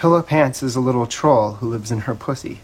Pillow Pants is a little troll who lives in her pussy.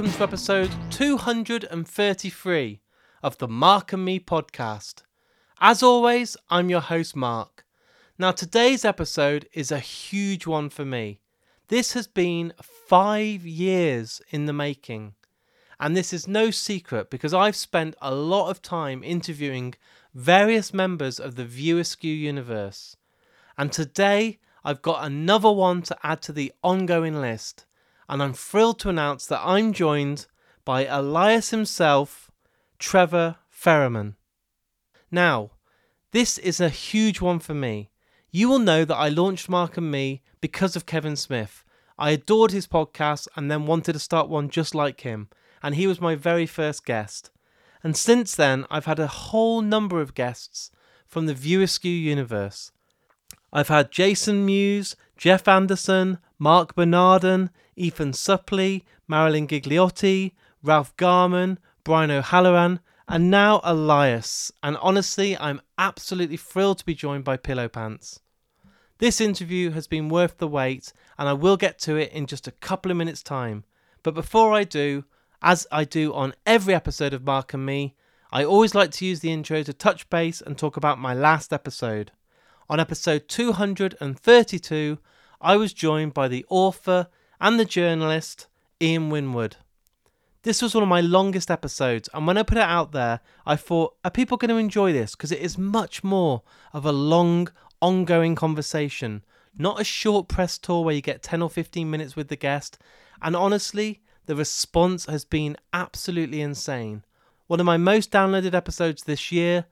Welcome to episode 233 of the Mark and Me podcast. As always, I'm your host, Mark. Now, today's episode is a huge one for me. This has been five years in the making. And this is no secret because I've spent a lot of time interviewing various members of the View Askew universe. And today, I've got another one to add to the ongoing list and I'm thrilled to announce that I'm joined by Elias himself, Trevor Fehrman. Now, this is a huge one for me. You will know that I launched Mark and Me because of Kevin Smith. I adored his podcast and then wanted to start one just like him, and he was my very first guest. And since then, I've had a whole number of guests from the View Askew universe. I've had Jason Mewes, Jeff Anderson, Marc Bernardin, Ethan Suplee, Marilyn Ghigliotti, Ralph Garman, Brian O'Halloran, and now Elias. And honestly, I'm absolutely thrilled to be joined by Pillow Pants. This interview has been worth the wait, and I will get to it in just a couple of minutes' time. But before I do, as I do on every episode of Mark and Me, I always like to use the intro to touch base and talk about my last episode. On episode 232, I was joined by the author and the journalist Ian Winwood. This was one of my longest episodes, and when I put it out there, I thought, are people going to enjoy this? Because it is much more of a long, ongoing conversation, not a short press tour where you get 10 or 15 minutes with the guest. And honestly, the response has been absolutely insane. One of my most downloaded episodes this year,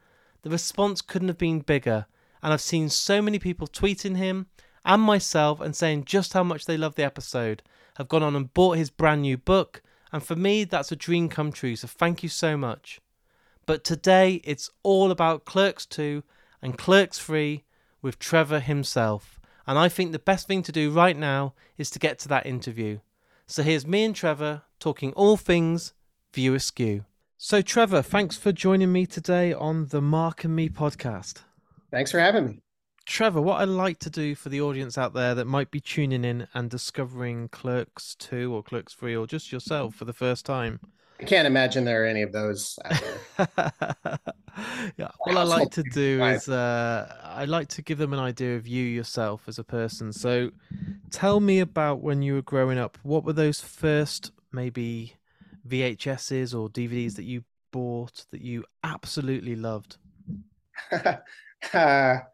the response couldn't have been bigger. And I've seen so many people tweeting him and myself and saying just how much they love the episode, have gone on and bought his brand new book, and for me, that's a dream come true, so thank you so much. But today, it's all about Clerks 2 and Clerks 3 with Trevor himself, and I think the best thing to do right now is to get to that interview. So here's me and Trevor talking all things View Askew. So, Trevor, thanks for joining me today on the Mark and Me podcast. Thanks for having me. Trevor, what I'd like to do for the audience out there that might be tuning in and discovering Clerks 2 or Clerks 3 or just yourself for the first time. I can't imagine there are any of those out there. yeah, what I like to do is uh, I like to give them an idea of you yourself as a person. So tell me about when you were growing up. What were those first maybe VHSs or DVDs that you bought that you absolutely loved? uh,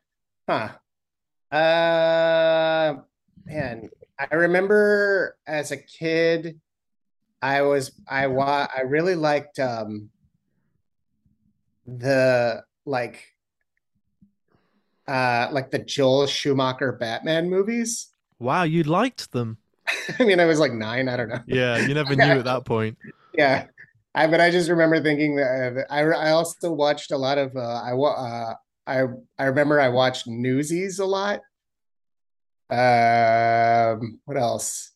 Huh. Uh, man, I remember as a kid, I was I wa I really liked um the like uh like the Joel Schumacher Batman movies. Wow, you liked them. I mean, I was like nine. I don't know. Yeah, you never knew at that point. Yeah, I but I just remember thinking that I I also watched a lot of uh, I uh, I I remember I watched Newsies a lot. Um, what else?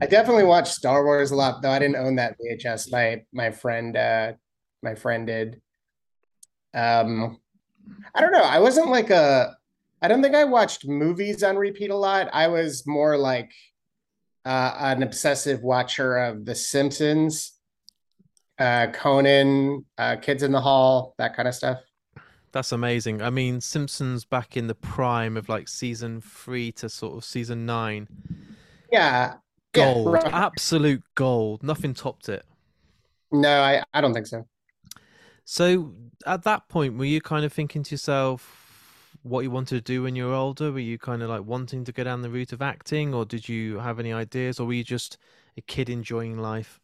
I definitely watched Star Wars a lot, though I didn't own that VHS. My my friend uh my friend did. Um I don't know. I wasn't like a I don't think I watched movies on repeat a lot. I was more like uh, an obsessive watcher of The Simpsons, uh, Conan, uh, Kids in the Hall, that kind of stuff. That's amazing. I mean, Simpsons back in the prime of like season three to sort of season nine. Yeah. Gold. Yeah, right. Absolute gold. Nothing topped it. No, I, I don't think so. So at that point, were you kind of thinking to yourself what you wanted to do when you were older? Were you kind of like wanting to go down the route of acting, or did you have any ideas, or were you just a kid enjoying life?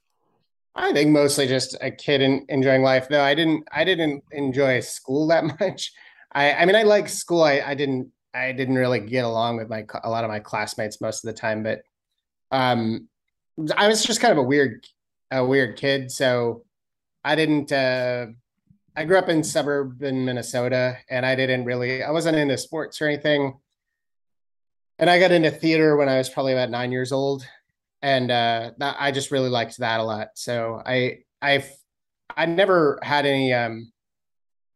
I think mostly just a kid in, enjoying life. Though I didn't, I didn't enjoy school that much. I, I mean, I like school. I, I didn't, I didn't really get along with my a lot of my classmates most of the time, but um, I was just kind of a weird a weird kid, so I didn't. Uh, I grew up in suburban Minnesota, and I didn't really. I wasn't into sports or anything, and I got into theater when I was probably about nine years old, and uh, that, I just really liked that a lot. So I I've I never had any um,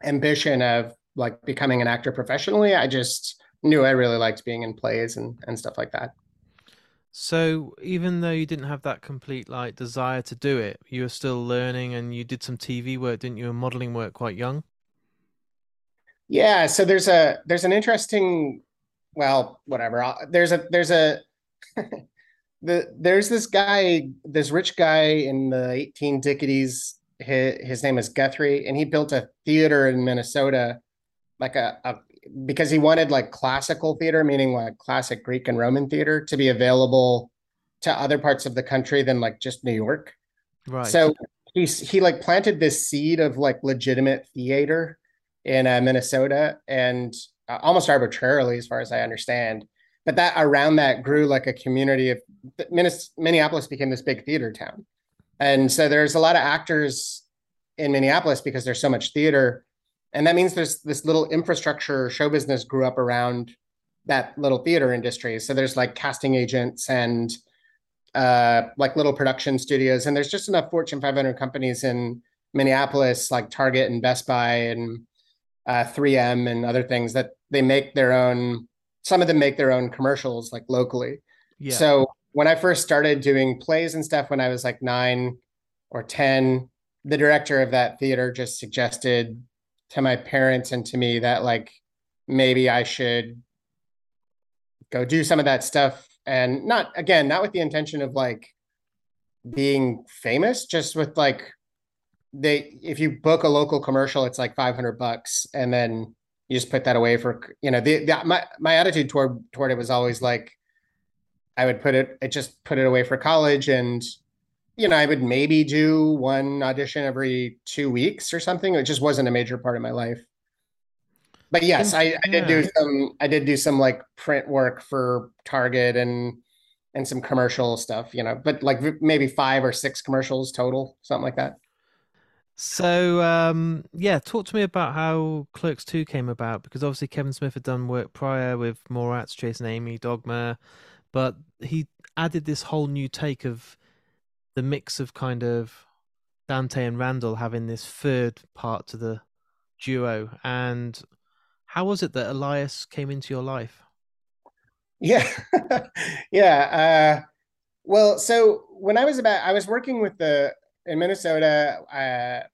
ambition of like becoming an actor professionally. I just knew I really liked being in plays and and stuff like that. So even though you didn't have that complete like desire to do it, you were still learning and you did some TV work, didn't you? And modeling work quite young. Yeah, so there's a there's an interesting well, whatever. There's a there's a the there's this guy, this rich guy in the 18 dickities. His, his name is Guthrie, and he built a theater in Minnesota, like a, a because he wanted like classical theater, meaning like classic Greek and Roman theater, to be available to other parts of the country than like just New York. Right. So he's he like planted this seed of like legitimate theater in uh, Minnesota, and uh, almost arbitrarily, as far as I understand. But that around that grew like a community of Minneapolis became this big theater town, and so there's a lot of actors in Minneapolis because there's so much theater. And that means there's this little infrastructure show business grew up around that little theater industry. So there's like casting agents and uh, like little production studios. And there's just enough fortune 500 companies in minneapolis like target and best buy and uh, 3m and other things that they make their own some of them make their own commercials like locally. Yeah. so when i first started doing plays and stuff when i was like nine or ten the director of that theater just suggested to my parents and to me that like maybe I should go do some of that stuff. And not again not with the intention of like being famous just with like they if you book a local commercial it's like 500 bucks. And then you just put that away for you know the, the my my attitude toward toward it was always like I would put it it just put it away for college and you know, I would maybe do one audition every two weeks or something. It just wasn't a major part of my life. But yes, I, I did do some I did do some like print work for Target and and some commercial stuff, you know, but like maybe five or six commercials total, something like that. So um, yeah, talk to me about how Clerks Two came about because obviously Kevin Smith had done work prior with Mallrats, Chasing Amy, Dogma, but he added this whole new take of the mix of kind of Dante and Randall having this third part to the duo. And how was it that Elias came into your life? Yeah, yeah. Uh, well, so when I was about, I was working with the in Minnesota. Uh,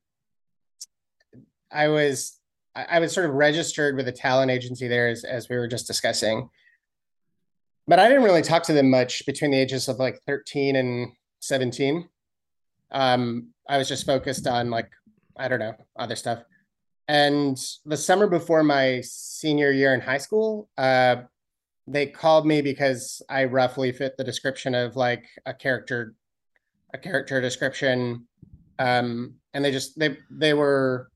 I was I was sort of registered with a talent agency there, as, as we were just discussing. But I didn't really talk to them much between the ages of like 13 and 17. Um, I was just focused on like, I don't know, other stuff. And the summer before my senior year in high school, uh, they called me because I roughly fit the description of like a character, a character description. Um, and they just they they were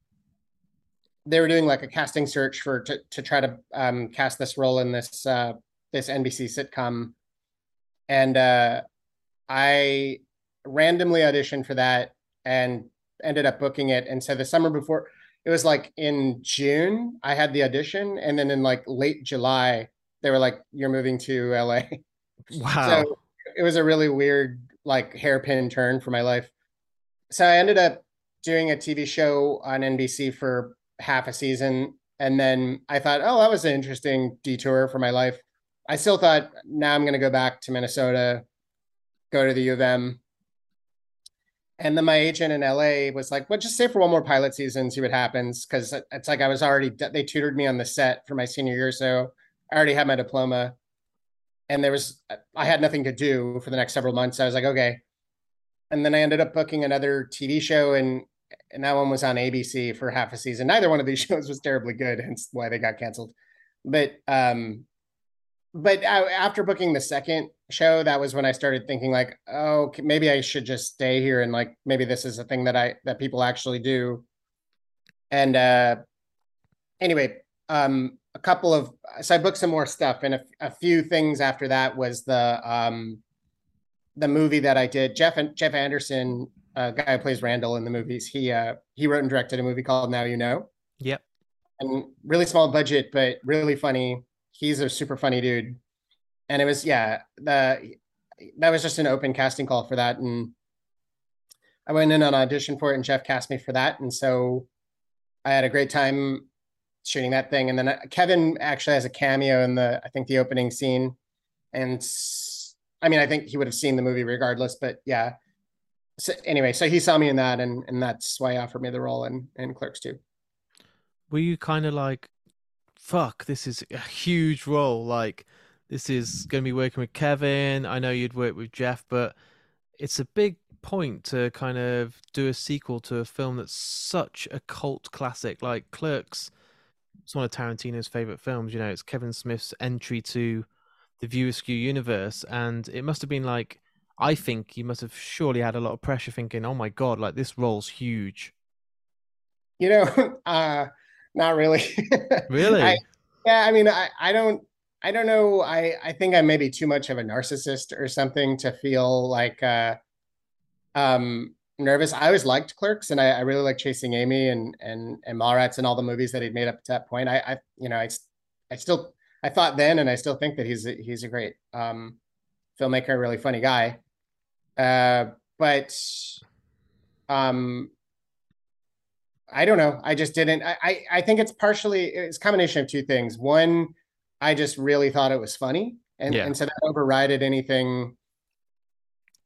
they were doing like a casting search for to to try to um, cast this role in this uh, this NBC sitcom, and uh, I randomly auditioned for that and ended up booking it. And so the summer before, it was like in June, I had the audition. And then in like late July, they were like, you're moving to LA. Wow. So it was a really weird, like hairpin turn for my life. So I ended up doing a TV show on NBC for half a season. And then I thought, oh, that was an interesting detour for my life. I still thought, now I'm going to go back to Minnesota, go to the U of M. And then my agent in LA was like, well, just stay for one more pilot season, see what happens. Cause it's like I was already, they tutored me on the set for my senior year. So I already had my diploma. And there was, I had nothing to do for the next several months. I was like, okay. And then I ended up booking another TV show, and, and that one was on ABC for half a season. Neither one of these shows was terribly good, hence why they got canceled. But um, but after booking the second show, that was when I started thinking like, oh, maybe I should just stay here and like maybe this is a thing that I that people actually do. And uh, anyway, um, a couple of so I booked some more stuff, and a, a few things after that was the um, the movie that I did. Jeff and Jeff Anderson, uh, guy who plays Randall in the movies, he uh, he wrote and directed a movie called Now You Know. Yep. And really small budget, but really funny. He's a super funny dude, and it was yeah the that was just an open casting call for that, and I went in on audition for it, and Jeff cast me for that, and so I had a great time shooting that thing. And then uh, Kevin actually has a cameo in the I think the opening scene, and I mean I think he would have seen the movie regardless, but yeah. So anyway, so he saw me in that, and and that's why he offered me the role in in Clerks too. Were you kind of like, fuck, this is a huge role, like. This is going to be working with Kevin. I know you'd work with Jeff, but it's a big point to kind of do a sequel to a film that's such a cult classic like Clerks. It's one of Tarantino's favorite films. You know, it's Kevin Smith's entry to the View Askew universe, and it must have been like, I think you must have surely had a lot of pressure, thinking, "Oh my god, like this role's huge." You know, uh, not really. really? I, yeah, I mean, I, I don't I don't know. I I think I'm maybe too much of a narcissist or something to feel like uh, um, nervous. I always liked Clerks, and I, I really like Chasing Amy and and and Mallrats and all the movies that he'd made up to that point. I, I you know I I still I thought then, and I still think that he's a, he's a great um, filmmaker, really funny guy. Uh, but um, I don't know. I just didn't. I, I I think it's partially it's a combination of two things. One I just really thought it was funny, and yeah. and so that overrided anything.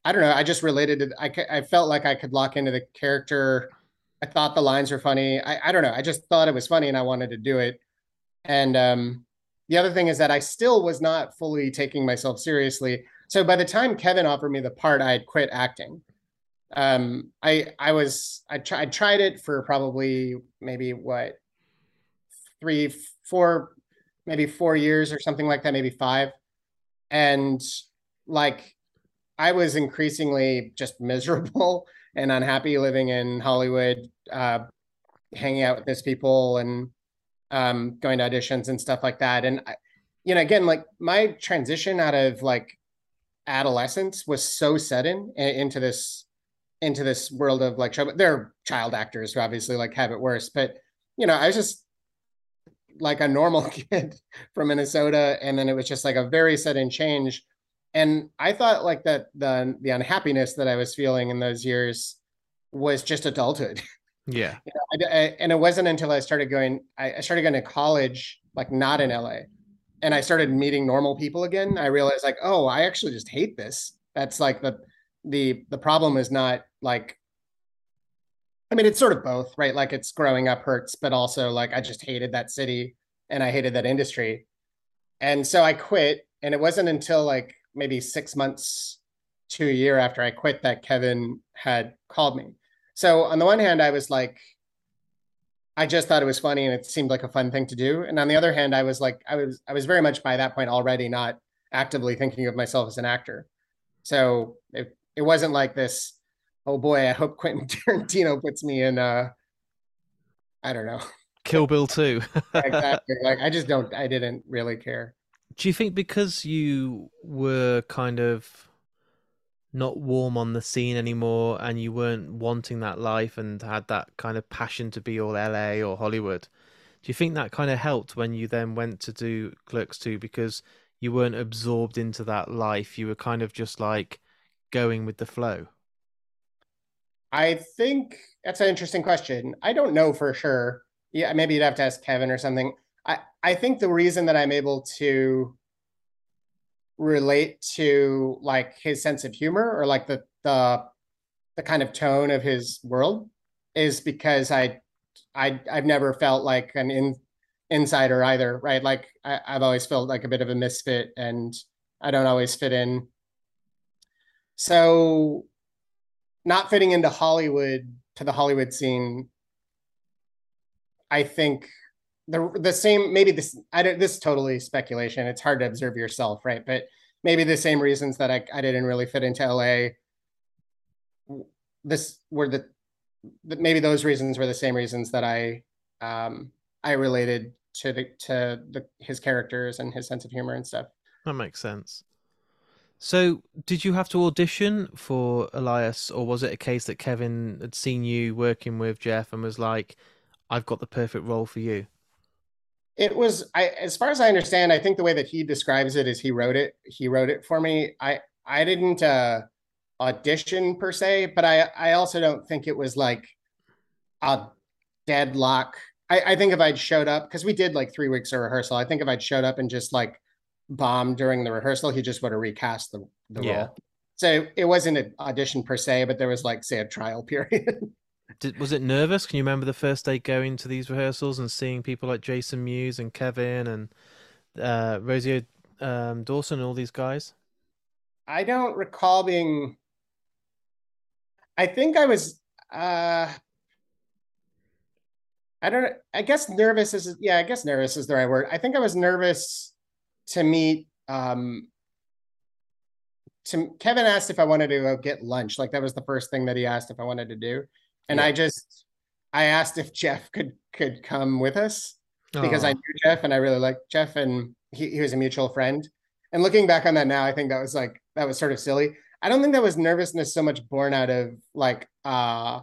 I don't know. I just related to. I I felt like I could lock into the character. I thought the lines were funny. I I don't know. I just thought it was funny, and I wanted to do it. And um, the other thing is that I still was not fully taking myself seriously. So by the time Kevin offered me the part, I had quit acting. Um, I I was I tried tried it for probably maybe what three four maybe four years or something like that, maybe five. And like I was increasingly just miserable and unhappy living in Hollywood, uh, hanging out with these people and um, going to auditions and stuff like that. And I, you know, again, like my transition out of like adolescence was so sudden into this into this world of like there are child actors who obviously like have it worse, but you know, I was just like a normal kid from Minnesota, and then it was just like a very sudden change. And I thought like that the the unhappiness that I was feeling in those years was just adulthood. Yeah. you know, I, I, and it wasn't until I started going, I, I started going to college, like not in LA, and I started meeting normal people again. I realized like, oh, I actually just hate this. That's like the the the problem is not like I mean, it's sort of both, right? Like it's growing up hurts, but also like I just hated that city and I hated that industry. And so I quit. And it wasn't until like maybe six months to a year after I quit that Kevin had called me. So on the one hand, I was like, I just thought it was funny and it seemed like a fun thing to do. And on the other hand, I was like, I was I was very much by that point already not actively thinking of myself as an actor. So it, it wasn't like this oh boy, I hope Quentin Tarantino puts me in uh I don't know. Kill Bill 2. exactly. Like I just don't I didn't really care. Do you think because you were kind of not warm on the scene anymore and you weren't wanting that life and had that kind of passion to be all LA or Hollywood, do you think that kind of helped when you then went to do Clerks 2 because you weren't absorbed into that life? You were kind of just like going with the flow? I think that's an interesting question. I don't know for sure. Yeah, maybe you'd have to ask Kevin or something. I, I think the reason that I'm able to relate to like his sense of humor or like the the the kind of tone of his world is because I I I've never felt like an in, insider either, right? Like I, I've always felt like a bit of a misfit and I don't always fit in. So not fitting into Hollywood to the Hollywood scene, I think the the same maybe this I don't this is totally speculation. It's hard to observe yourself, right? But maybe the same reasons that I, I didn't really fit into LA. This were the, the maybe those reasons were the same reasons that I um I related to the to the his characters and his sense of humor and stuff. That makes sense. So, did you have to audition for Elias, or was it a case that Kevin had seen you working with Jeff and was like, "I've got the perfect role for you"? It was, I as far as I understand, I think the way that he describes it is he wrote it. He wrote it for me. I I didn't uh, audition per se, but I I also don't think it was like a deadlock. I, I think if I'd showed up, because we did like three weeks of rehearsal, I think if I'd showed up and just like bombed during the rehearsal, he just would have recast the, the Yeah. role. So it wasn't an audition per se, but there was like say a trial period. Did, was it nervous? Can you remember the first day going to these rehearsals and seeing people like Jason Mewes and Kevin and uh, Rosie um, Dawson and all these guys? I don't recall being. I think I was. uh I don't. I guess nervous is. Yeah, I guess nervous is the right word. I think I was nervous to meet. um To Kevin asked if I wanted to go get lunch. Like that was the first thing that he asked if I wanted to do, and Yeah. I just. I asked if Jeff could could come with us because I knew Jeff and I really liked Jeff and he, he was a mutual friend. And looking back on that now, I think that was like that was sort of silly. I don't think that was nervousness so much born out of like uh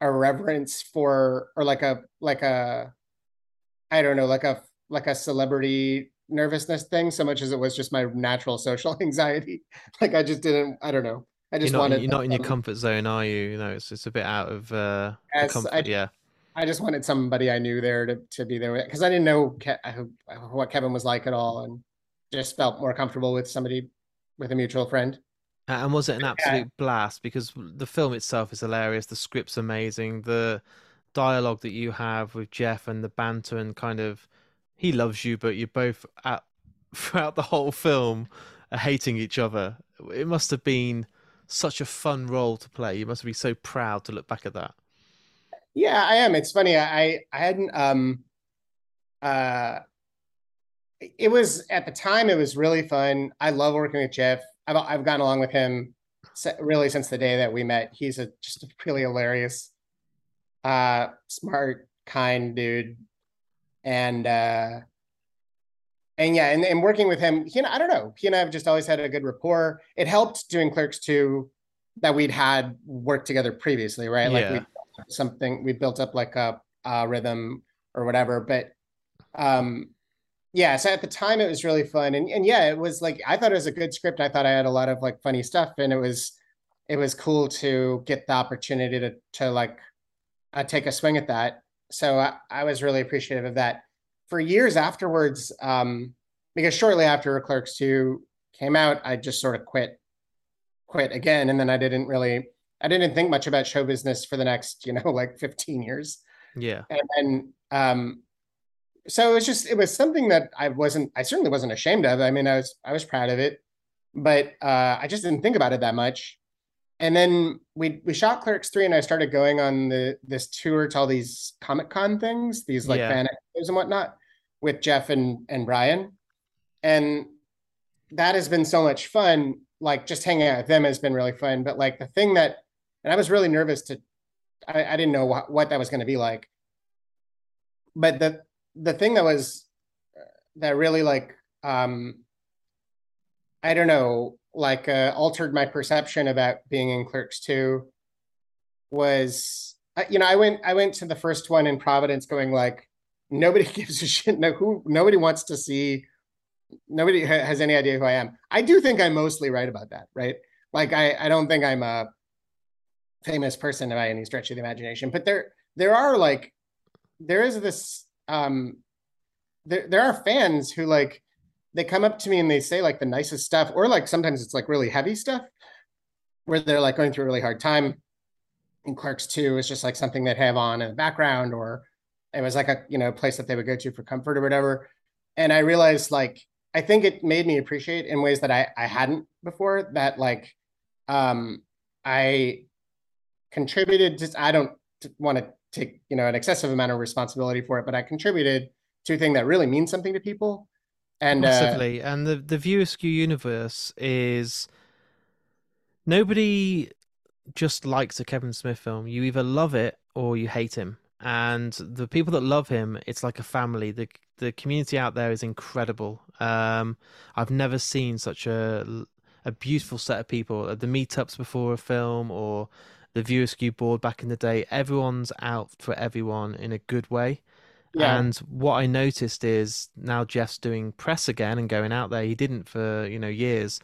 a reverence for or like a like a I don't know, like a like a celebrity nervousness thing so much as it was just my natural social anxiety. Like I just didn't I don't know. I You're just not, wanted you're not in your comfort zone, are you? You know, it's it's a bit out of uh, Yes, comfort. I- yeah, I just wanted somebody I knew there to, to be there because I didn't know Ke- what Kevin was like at all, and just felt more comfortable with somebody with a mutual friend. And was it an absolute blast? Because the film itself is hilarious. The script's amazing. The dialogue that you have with Jeff and the banter and kind of he loves you, but you're both at throughout the whole film hating each other. It must have been such a fun role to play. You must be so proud to look back at that. Yeah, I am. It's funny. I I hadn't um uh it was at the time it was really fun. I love working with Jeff. I've I've gotten along with him really since the day that we met. He's a just a really hilarious, uh, smart, kind dude, and uh, and yeah, and, and working with him, he and I don't know, he and I have just always had a good rapport. It helped doing Clerks two that we'd had worked together previously, right? Like we something we built up like a, a rhythm or whatever, but um yeah so at the time it was really fun. And, and yeah it was like i thought it was a good script. I thought i had a lot of like funny stuff and it was it was cool to get the opportunity to to like uh, take a swing at that. So I, I was really appreciative of that for years afterwards um because shortly after clerks 2 came out i just sort of quit quit again. And then i didn't really i didn't think much about show business for the next you know like 15 years. Yeah. and then um so it was just it was something that i wasn't i certainly wasn't ashamed of. I mean i was i was proud of it. But uh i just didn't think about it that much and then we we shot clerks 3 and i started going on the this tour to all these comic con things these like Yeah. fan and whatnot with jeff and and brian. And that has been so much fun. Like just hanging out with them has been really fun. But like the thing that and i was really nervous to i, I didn't know what, what that was going to be like. But the the thing that was that really like um i don't know like uh, altered my perception about being in clerks 2 was you know i went i went to the first one in providence going like nobody gives a shit. No who nobody wants to see nobody ha- has any idea who i am. I do think i'm mostly right about that right? Like i i don't think i'm a famous person by any stretch of the imagination but there there are like there is this um there there are fans who like they come up to me and they say like the nicest stuff or like sometimes it's like really heavy stuff where they're like going through a really hard time. And clerks 2 is just like something they'd have on in the background or it was like a you know place that they would go to for comfort or whatever. And i realized like i think it made me appreciate in ways that i i hadn't before that like um i contributed to i don't want to take you know an excessive amount of responsibility for it but i contributed to a thing that really means something to people and uh, Massively. and the the View Askew universe is nobody just likes a Kevin Smith film. You either love it or you hate him. and the people that love him, it's like a family. the The community out there is incredible. Um, I've never seen such a a beautiful set of people at the meetups before a film or the View Askew board back in the day. Everyone's out for everyone in a good way. Yeah. And what I noticed is now Jeff's doing press again and going out there. He didn't for you know years.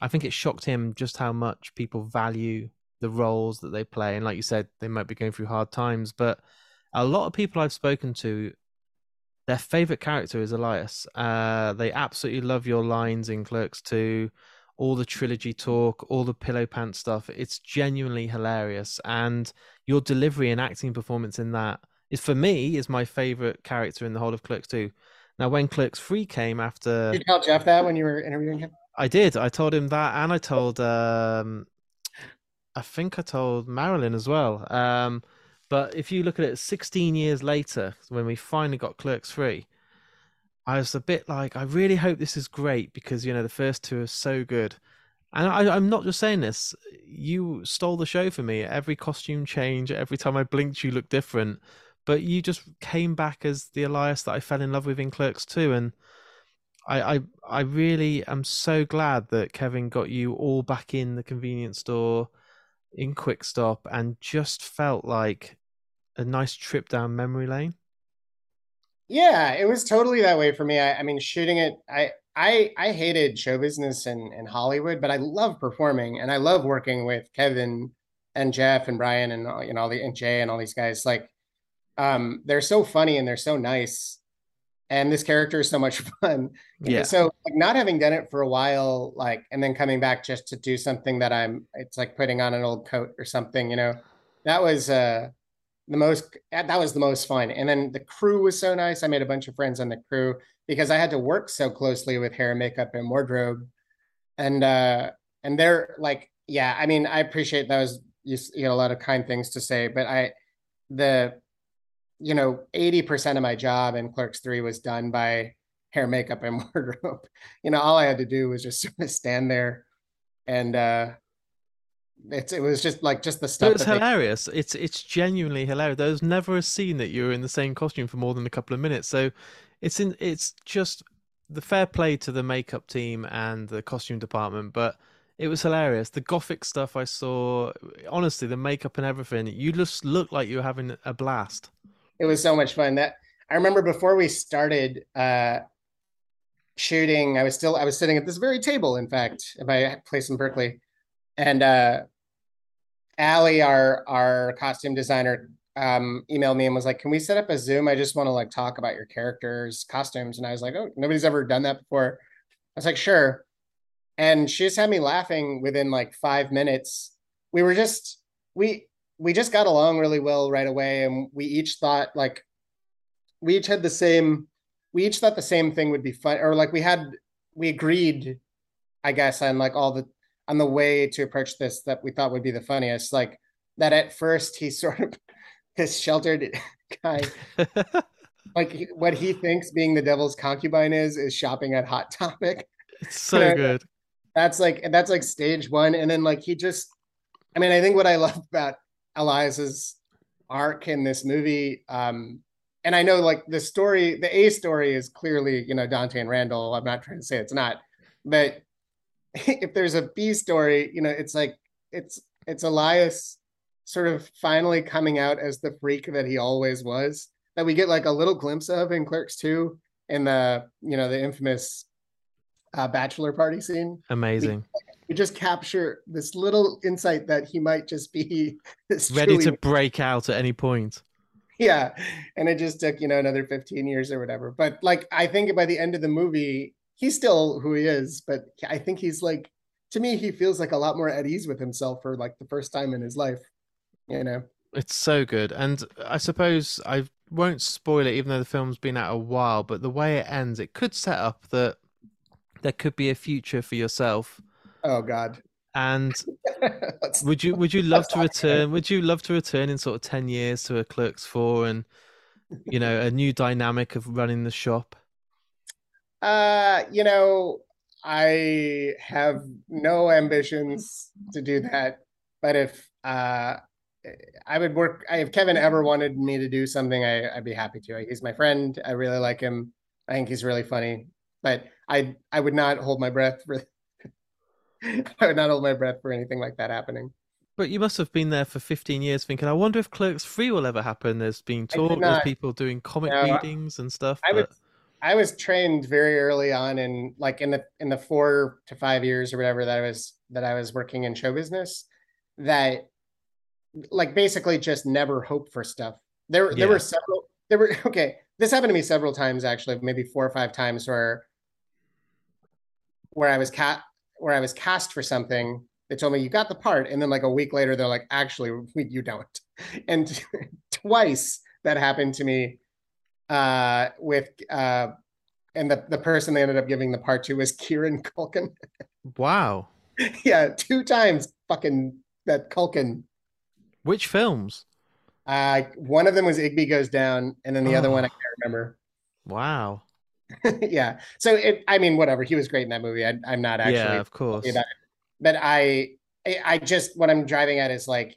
I think it shocked him just how much people value the roles that they play. And like you said, they might be going through hard times, but a lot of people I've spoken to, their favorite character is Elias. Uh, they absolutely love your lines in Clerks 2, all the trilogy talk, all the pillow pants stuff. It's genuinely hilarious, and your delivery and acting performance in that is for me is my favorite character in the whole of Clerks 2. Now, when Clerks 3 came after, did you tell Jeff that when you were interviewing him? I did. I told him that, and I told, um, I think I told Marilyn as well. Um, but if you look at it 16 years later, when we finally got Clerks 3, I was a bit like, I really hope this is great because, you know, the first two are so good. And I, am not just saying this, you stole the show for me. Every costume change, every time I blinked, you looked different. But you just came back as the Elias that I fell in love with in Clerks 2. And I, I, I really am so glad that Kevin got you all back in the convenience store in Quick Stop and just felt like a nice trip down memory lane. Yeah, it was totally that way for me. I, I mean, shooting it, I I I hated show business and, and Hollywood, but I love performing and I love working with Kevin and Jeff and Brian and you know all the and Jay and all these guys. Like, um, they're so funny and they're so nice, and this character is so much fun. Yeah. So like, not having done it for a while, like, and then coming back just to do something that I'm, it's like putting on an old coat or something, you know. That was uh the most that was the most fun and then the crew was so nice i made a bunch of friends on the crew because i had to work so closely with hair makeup and wardrobe and uh and they're like yeah i mean i appreciate those you, you know a lot of kind things to say but i the you know 80% of my job in clerks 3 was done by hair makeup and wardrobe you know all i had to do was just sort of stand there and uh it's it was just like just the stuff. It was hilarious. They... It's it's genuinely hilarious. There was never a scene that you were in the same costume for more than a couple of minutes. So it's in it's just the fair play to the makeup team and the costume department, but it was hilarious. The gothic stuff I saw, honestly, the makeup and everything, you just looked like you were having a blast. It was so much fun. That I remember before we started uh shooting, I was still I was sitting at this very table, in fact, at my place in Berkeley and uh, Allie, our our costume designer, um, emailed me and was like, "Can we set up a Zoom? I just want to like talk about your characters' costumes." And I was like, "Oh, nobody's ever done that before." I was like, "Sure." And she just had me laughing within like five minutes. We were just we we just got along really well right away, and we each thought like we each had the same we each thought the same thing would be fun, or like we had we agreed, I guess, on like all the on the way to approach this that we thought would be the funniest. Like that at first he sort of this sheltered guy like what he thinks being the devil's concubine is is shopping at Hot Topic. It's so you know, good. That's like that's like stage one. And then like he just I mean, I think what I love about Elias's arc in this movie, um, and I know like the story, the A story is clearly, you know, Dante and Randall. I'm not trying to say it's not, but if there's a B story, you know, it's like it's it's Elias sort of finally coming out as the freak that he always was. That we get like a little glimpse of in Clerks 2 in the you know the infamous uh, bachelor party scene. Amazing. We, we, just capture this little insight that he might just be ready truly... to break out at any point. Yeah, and it just took you know another fifteen years or whatever. But like I think by the end of the movie, he's still who he is, but I think he's like to me he feels like a lot more at ease with himself for like the first time in his life. You know. It's so good. And I suppose I won't spoil it even though the film's been out a while, but the way it ends, it could set up that there could be a future for yourself. Oh god. And would you would you love to return? Would you love to return in sort of ten years to a Clerks Four and you know a new dynamic of running the shop? Uh, you know, I have no ambitions to do that. But if uh, I would work. If Kevin ever wanted me to do something, I, I'd be happy to. He's my friend. I really like him. I think he's really funny. But I I would not hold my breath for. I would not hold my breath for anything like that happening. But you must have been there for 15 years thinking, I wonder if Clerks 3 will ever happen. There's been talk, there's people doing comic No, readings and stuff. I but- was I was trained very early on in like in the in the four to five years or whatever that I was that I was working in show business that like basically just never hope for stuff. There there Yeah. were several there were okay, this happened to me several times actually, maybe four or five times where where I was cat where I was cast for something. They told me you got the part, and then like a week later, they're like, actually, you don't. And twice that happened to me uh, with uh, and the the person they ended up giving the part to was Kieran Culkin. Wow. yeah, two times fucking that Culkin. Which films? Uh, one of them was Igby goes down, and then the other Oh. one I can't remember. Wow. yeah, so it. I mean, whatever. He was great in that movie. I, I'm not actually yeah, of course. but I, I I just what I'm driving at is like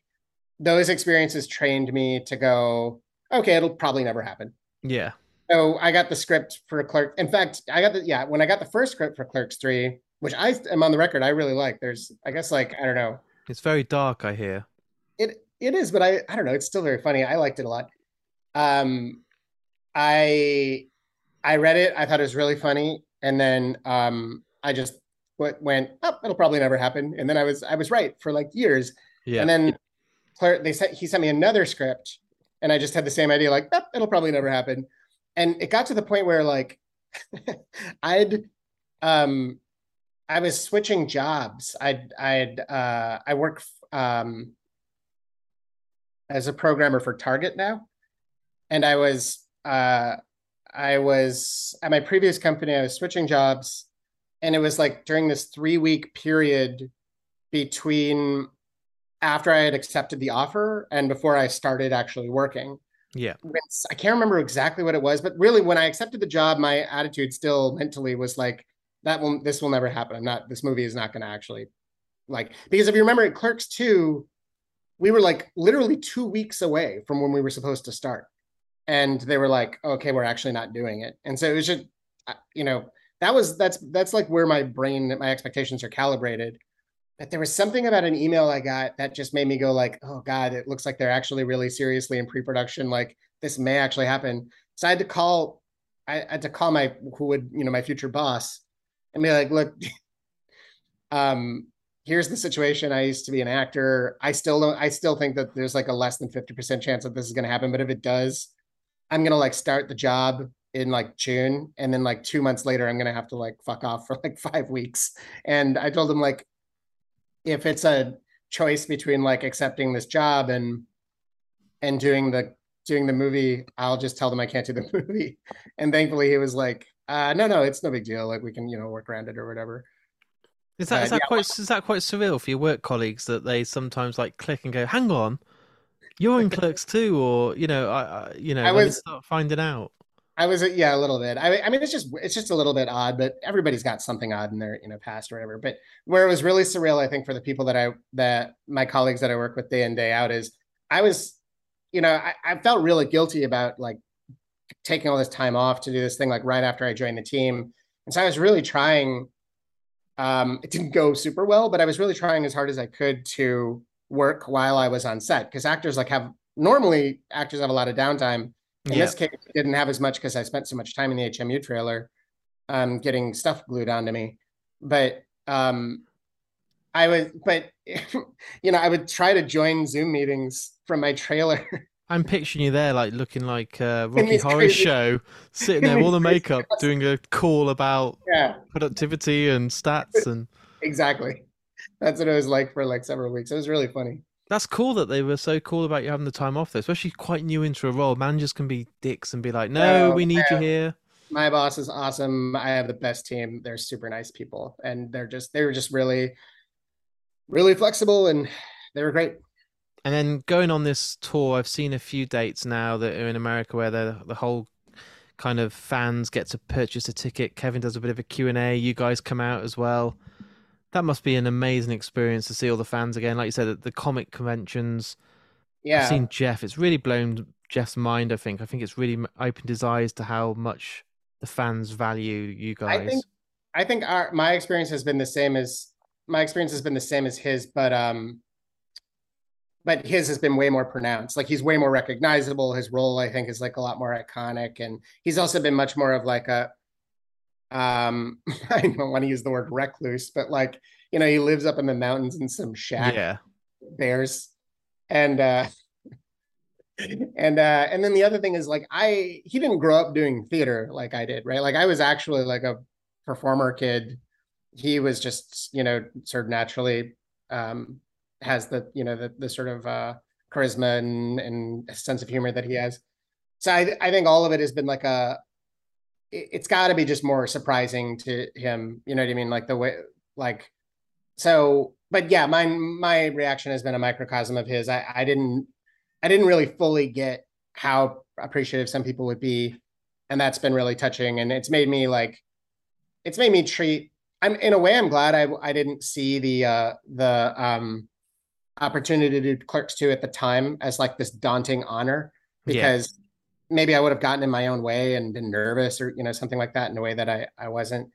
those experiences trained me to go. Okay, it'll probably never happen. Yeah. So I got the script for Clerk. In fact, I got the yeah when I got the first script for Clerks three, which I am on the record I really like. There's I guess like I don't know It's very dark, I hear. it it is, but I I don't know. It's still very funny. I liked it a lot. Um, I I read it. I thought it was really funny, and then um I just went went oh, it'll probably never happen, and then I was I was right for like years. Yeah. And then Claire, they sent he sent me another script, and I just had the same idea, like "Yep, it'll probably never happen. And it got to the point where like I'd um I was switching jobs. I'd I'd uh I work um as a programmer for Target now. And I was uh I was at my previous company, I was switching jobs, and it was like during this three week period between after I had accepted the offer and before I started actually working. yeah. I can't remember exactly what it was, but really when I accepted the job, my attitude still mentally was like, that will this will never happen. I'm not this movie is not gonna actually like because if you remember at Clerks 2, we were like literally two weeks away from when we were supposed to start. And they were like, okay, we're actually not doing it. And so it was just, you know, that was that's that's like where my brain, my expectations are calibrated. But there was something about an email I got that just made me go like, oh God, it looks like they're actually really seriously in pre-production. Like this may actually happen. So I had to call, I had to call my who would, you know, my future boss and be like, look, um, here's the situation. I used to be an actor. I still don't, I still think that there's like a less than 50% chance that this is gonna happen. But if it does, I'm gonna like start the job in like June. And then like two months later, I'm gonna have to like fuck off for like five weeks. And I told him like, if it's a choice between like accepting this job and and doing the doing the movie, I'll just tell them I can't do the movie. And thankfully he was like, uh no, no, it's no big deal. Like we can, you know, work around it or whatever. Is that, Uh, is that yeah, quite is that quite surreal for your work colleagues that they sometimes like click and go, "Hang on, you're in Clerks too," or you know, I, I you know, I was- start finding out. I was yeah, a little bit. I, I mean, it's just it's just a little bit odd, but everybody's got something odd in their you know past or whatever. But where it was really surreal, I think, for the people that I that my colleagues that I work with day in day out is I was, you know, I, I felt really guilty about like taking all this time off to do this thing like right after I joined the team, and so I was really trying. Um, it didn't go super well, but I was really trying as hard as I could to work while I was on set because actors like have normally actors have a lot of downtime in Yeah. this case, I didn't have as much because I spent so much time in the HMU trailer, um, getting stuff glued onto me. But um, I would, but you know, I would try to join Zoom meetings from my trailer. I'm picturing you there, like looking like a Rocky Horror crazy- Show, sitting there, all the makeup, doing a call about yeah, productivity and stats, and exactly. That's what it was like for like several weeks. It was really funny. that's cool that they were so cool about you having the time off, though. Especially quite new into a role, managers can be dicks and be like, "No, No, we need you here." My boss is awesome. I have the best team. They're super nice people, and they're just they were just really, really flexible, and they were great. And then going on this tour, I've seen a few dates now that are in America where the the whole kind of fans get to purchase a ticket. Kevin does a bit of a Q&A. You guys come out as well. That must be an amazing experience to see all the fans again. Like you said, at the comic conventions, Yeah. I've seen Jeff. It's really blown Jeff's mind. I think. I think it's really opened his eyes to how much the fans value you guys. I think I think our my experience has been the same as my experience has been the same as his, but um but his has been way more pronounced. Like he's way more recognizable. His role, I think, is like a lot more iconic. And he's also been much more of like a um I don't want to use the word recluse, but like, you know, he lives up in the mountains in some shack yeah, bears. And uh and uh and then the other thing is like I he didn't grow up doing theater like I did, right? Like I was actually like a performer kid. He was just, you know, sort of naturally um has the, you know, the the sort of uh charisma and and sense of humor that he has. So I I think all of it has been like a it's got to be just more surprising to him, you know what I mean? Like the way like so but yeah, my my reaction has been a microcosm of his. I I didn't I didn't really fully get how appreciative some people would be, and that's been really touching. And it's made me like, it's made me treat. I'm in a way, I'm glad I I didn't see the uh, the um, opportunity to do Clerks two at the time as like this daunting honor because. Maybe I would have gotten in my own way and been nervous or you know something like that in a way that I I wasn't.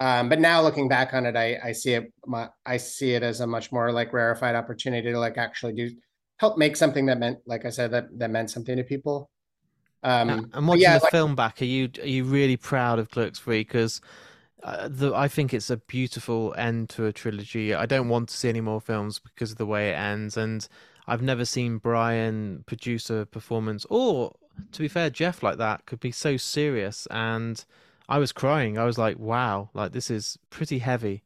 Um, but now looking back on it, I I see it my, I see it as a much more like rarefied opportunity to like actually do help make something that meant, like I said, that that meant something to people. Um, and watching yeah, the like, film back, are you are you really proud of Clerks Three? Because uh, the, I think it's a beautiful end to a trilogy. I don't want to see any more films because of the way it ends, and I've never seen Brian produce a performance, or to be fair, Jeff like that could be so serious. And I was crying. I was like, "Wow, like this is pretty heavy."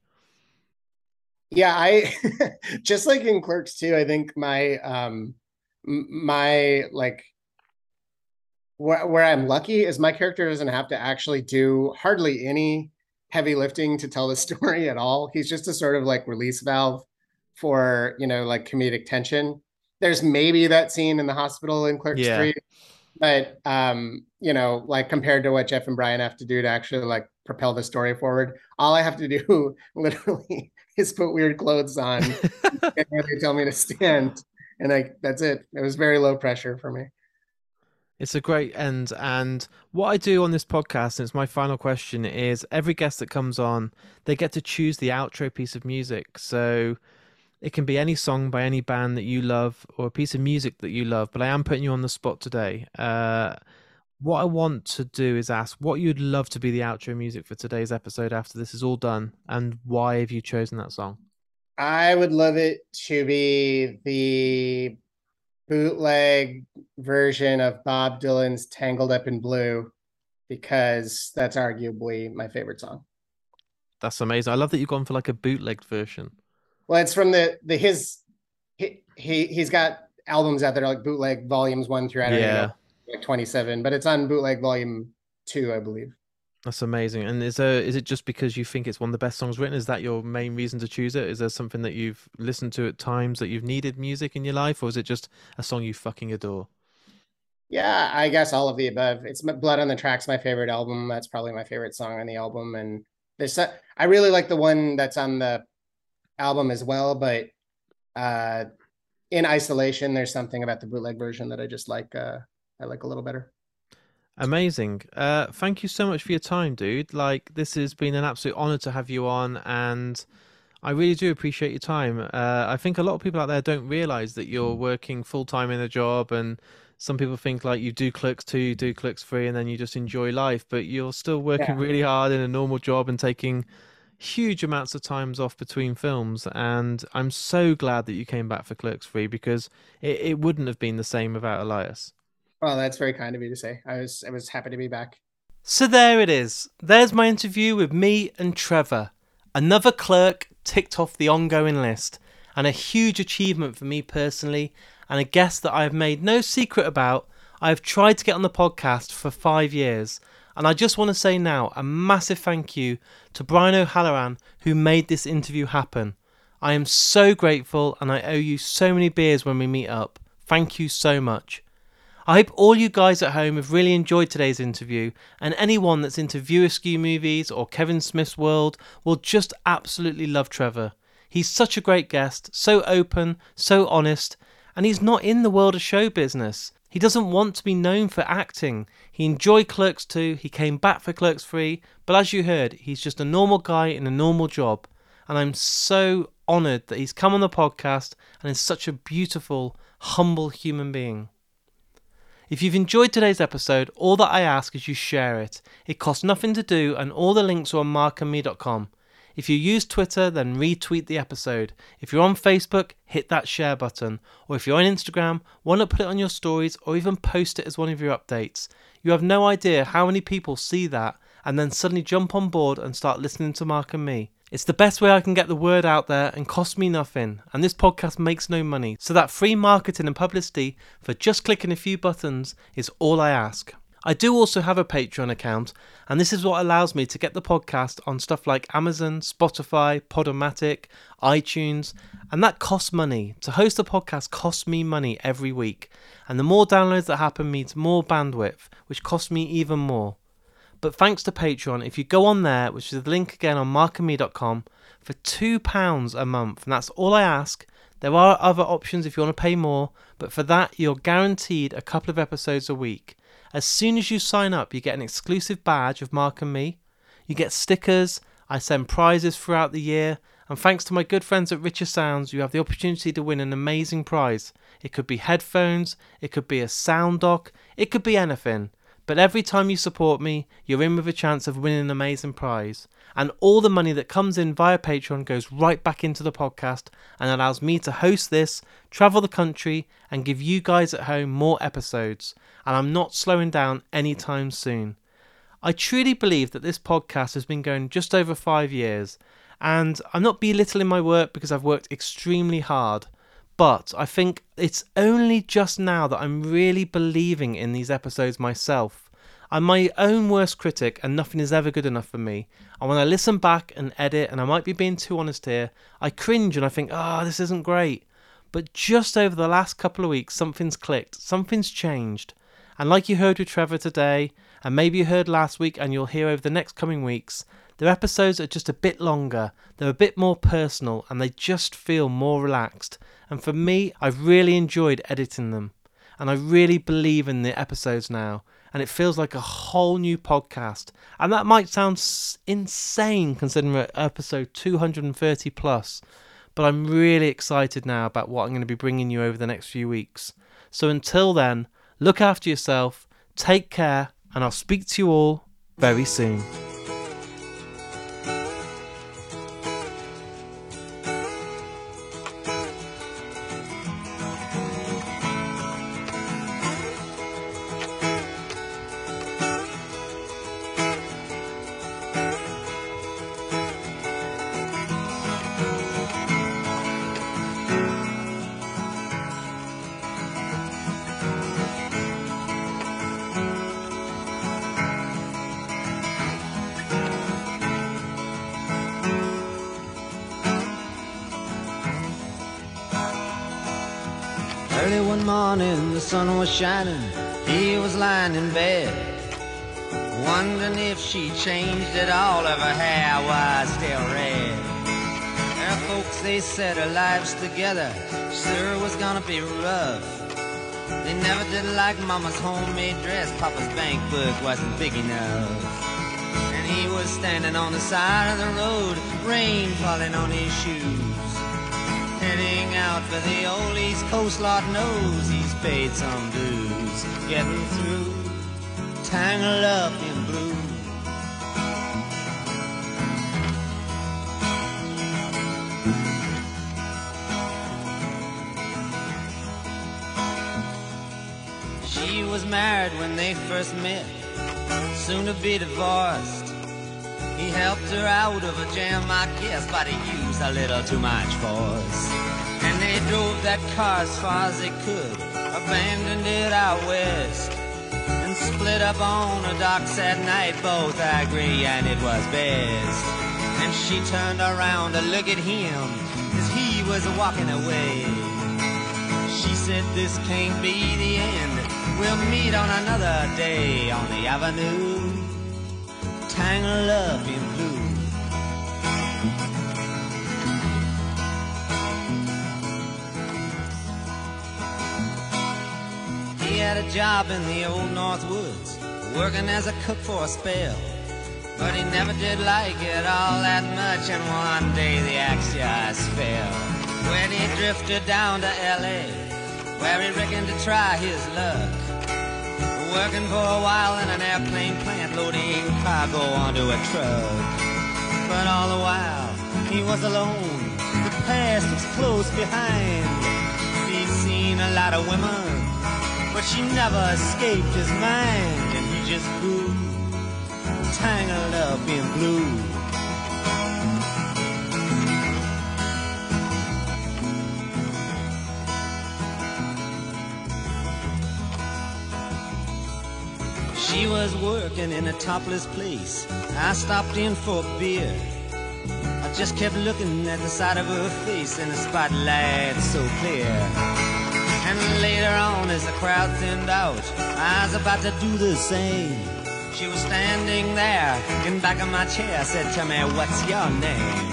Yeah, I just like in Clerks too. I think my um my like where where I'm lucky is my character doesn't have to actually do hardly any heavy lifting to tell the story at all. He's just a sort of like release valve for you know like comedic tension. There's maybe that scene in the hospital in Clerks yeah. 3, but um, you know, like compared to what Jeff and Brian have to do to actually like propel the story forward, all I have to do literally is put weird clothes on and then they tell me to stand. And like that's it. It was very low pressure for me. It's a great end. And what I do on this podcast, and it's my final question, is every guest that comes on, they get to choose the outro piece of music. So it can be any song by any band that you love or a piece of music that you love. But I am putting you on the spot today. Uh, what I want to do is ask what you'd love to be the outro music for today's episode after this is all done, and why have you chosen that song? I would love it to be the bootleg version of Bob Dylan's Tangled Up in Blue because that's arguably my favorite song. That's amazing. I love that you've gone for like a bootleg version. Well, it's from the the his he, he he's got albums out there like bootleg volumes one through I don't yeah. know like 27, but it's on bootleg volume two, I believe. That's amazing. And is there is it just because you think it's one of the best songs written? Is that your main reason to choose it? Is there something that you've listened to at times that you've needed music in your life, or is it just a song you fucking adore? Yeah, I guess all of the above. It's Blood on the Tracks, my favorite album. That's probably my favorite song on the album. And there's I really like the one that's on the album as well, but uh in isolation, there's something about the bootleg version that I just like uh I like a little better. Amazing. Uh, thank you so much for your time, dude. Like this has been an absolute honor to have you on, and I really do appreciate your time. Uh, I think a lot of people out there don't realize that you're working full time in a job, and some people think like you do clerks two, you do clerks three, and then you just enjoy life. But you're still working yeah. really hard in a normal job and taking huge amounts of times off between films. And I'm so glad that you came back for Clerks three because it, it wouldn't have been the same without Elias. Well, that's very kind of you to say. I was I was happy to be back. So there it is. There's my interview with me and Trevor. Another clerk ticked off the ongoing list, and a huge achievement for me personally, and a guest that I have made no secret about. I have tried to get on the podcast for five years, and I just want to say now a massive thank you to Brian O'Halloran who made this interview happen. I am so grateful, and I owe you so many beers when we meet up. Thank you so much. I hope all you guys at home have really enjoyed today's interview, and anyone that's into View Askew movies or Kevin Smith's world will just absolutely love Trevor. He's such a great guest, so open, so honest, and he's not in the world of show business. He doesn't want to be known for acting. He enjoyed Clerks 2, he came back for Clerks 3, but as you heard, he's just a normal guy in a normal job. And I'm so honoured that he's come on the podcast and is such a beautiful, humble human being. If you've enjoyed today's episode, all that I ask is you share it. It costs nothing to do, and all the links are on markandme.com. If you use Twitter, then retweet the episode. If you're on Facebook, hit that share button. Or if you're on Instagram, why not put it on your stories or even post it as one of your updates? You have no idea how many people see that and then suddenly jump on board and start listening to Mark and me. It's the best way I can get the word out there and cost me nothing. And this podcast makes no money. So that free marketing and publicity for just clicking a few buttons is all I ask. I do also have a Patreon account, and this is what allows me to get the podcast on stuff like Amazon, Spotify, Podomatic, iTunes, and that costs money. To host a podcast costs me money every week, and the more downloads that happen means more bandwidth, which costs me even more. But thanks to Patreon, if you go on there, which is the link again on markandme.com, for £2 a month, and that's all I ask. There are other options if you want to pay more, but for that, you're guaranteed a couple of episodes a week. As soon as you sign up, you get an exclusive badge of Mark and Me. You get stickers, I send prizes throughout the year, and thanks to my good friends at Richer Sounds, you have the opportunity to win an amazing prize. It could be headphones, it could be a sound dock, it could be anything. But every time you support me, you're in with a chance of winning an amazing prize. And all the money that comes in via Patreon goes right back into the podcast and allows me to host this, travel the country, and give you guys at home more episodes. And I'm not slowing down anytime soon. I truly believe that this podcast has been going just over five years, and I'm not belittling my work because I've worked extremely hard. But I think it's only just now that I'm really believing in these episodes myself. I'm my own worst critic, and nothing is ever good enough for me. And when I listen back and edit, and I might be being too honest here, I cringe and I think, ah, oh, this isn't great. But just over the last couple of weeks, something's clicked, something's changed. And like you heard with Trevor today, and maybe you heard last week, and you'll hear over the next coming weeks, their episodes are just a bit longer, they're a bit more personal, and they just feel more relaxed. And for me, I've really enjoyed editing them. And I really believe in the episodes now. And it feels like a whole new podcast. And that might sound insane considering we're episode 230 plus. But I'm really excited now about what I'm going to be bringing you over the next few weeks. So until then, look after yourself, take care, and I'll speak to you all very soon. Lives together sure was gonna be rough. They never did like Mama's homemade dress. Papa's bank book wasn't big enough. And he was standing on the side of the road, rain falling on his shoes heading out for the old East Coast. Lord knows he's paid some dues. Getting through, tangled up in married when they first met, soon to be divorced. He helped her out of a jam, I guess, but he used a little too much force. And they drove that car as far as they could, abandoned it out west, and split up on the docks at night. Both agree, and it was best. And she turned around to look at him as he was walking away. She said, This can't be the end. We'll meet on another day on the avenue tangled up in blue. He had a job in the old North Woods, working as a cook for a spell. But he never did like it all that much, and one day the axe fell. When he drifted down to L.A., where he reckoned to try his luck. Working for a while in an airplane plant, loading cargo onto a truck. But all the while, he was alone. The past was close behind. He'd seen a lot of women, but she never escaped his mind, and he just grew tangled up in blue. She was working in a topless place. I stopped in for a beer. I just kept looking at the side of her face in the spotlight so clear. And later on, as the crowd thinned out, I was about to do the same. She was standing there in back of my chair, I said, Tell me, what's your name?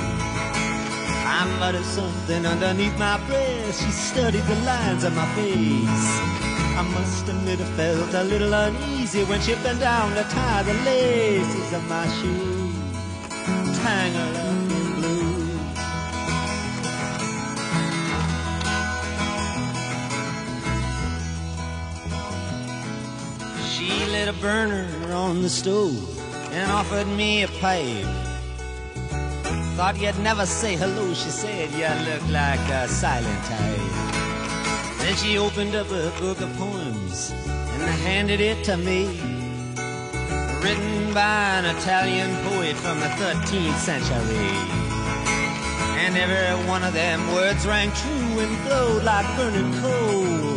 I muttered something underneath my breath. She studied the lines of my face. I must admit I felt a little uneasy when she bent down to tie the laces of my shoe. Tangled up in blue. She lit a burner on the stove and offered me a pipe. Thought you'd never say hello, she said. You look like a silent type. Then she opened up a book of poems and handed it to me. Written by an Italian poet from the 13th century. And every one of them words rang true and glowed like burning coal.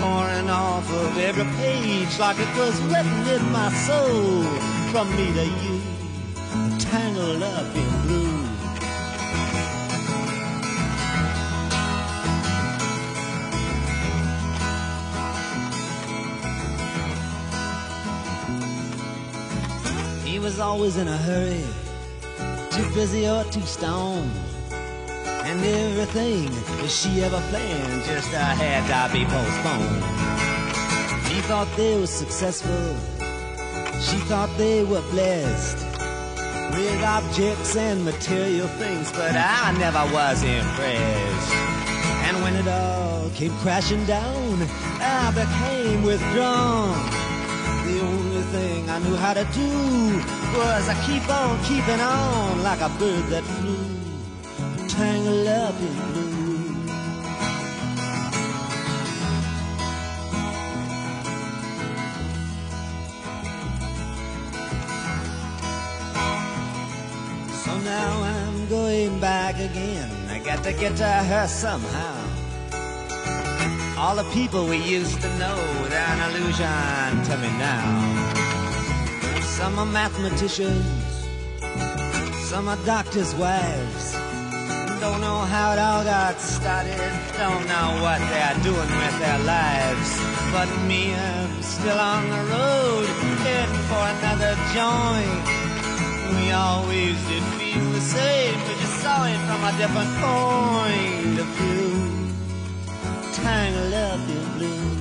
Pouring off of every page like it was written in my soul. From me to you, tangled up in blue. Was always in a hurry, too busy or too stoned. And everything that she ever planned just uh, had to be postponed. He thought they were successful, she thought they were blessed with objects and material things, but I never was impressed. And when it all came crashing down, I became withdrawn. The only thing I knew how to do was I keep on keeping on like a bird that flew, tangled up in blue. So now I'm going back again. I got to get to her somehow. All the people we used to know, they're an illusion to me now. Some are mathematicians, some are doctors' wives. Don't know how it all got started, don't know what they're doing with their lives. But me, I'm still on the road, heading for another joint. We always did feel the same, but just saw it from a different point of view tangled up in blue.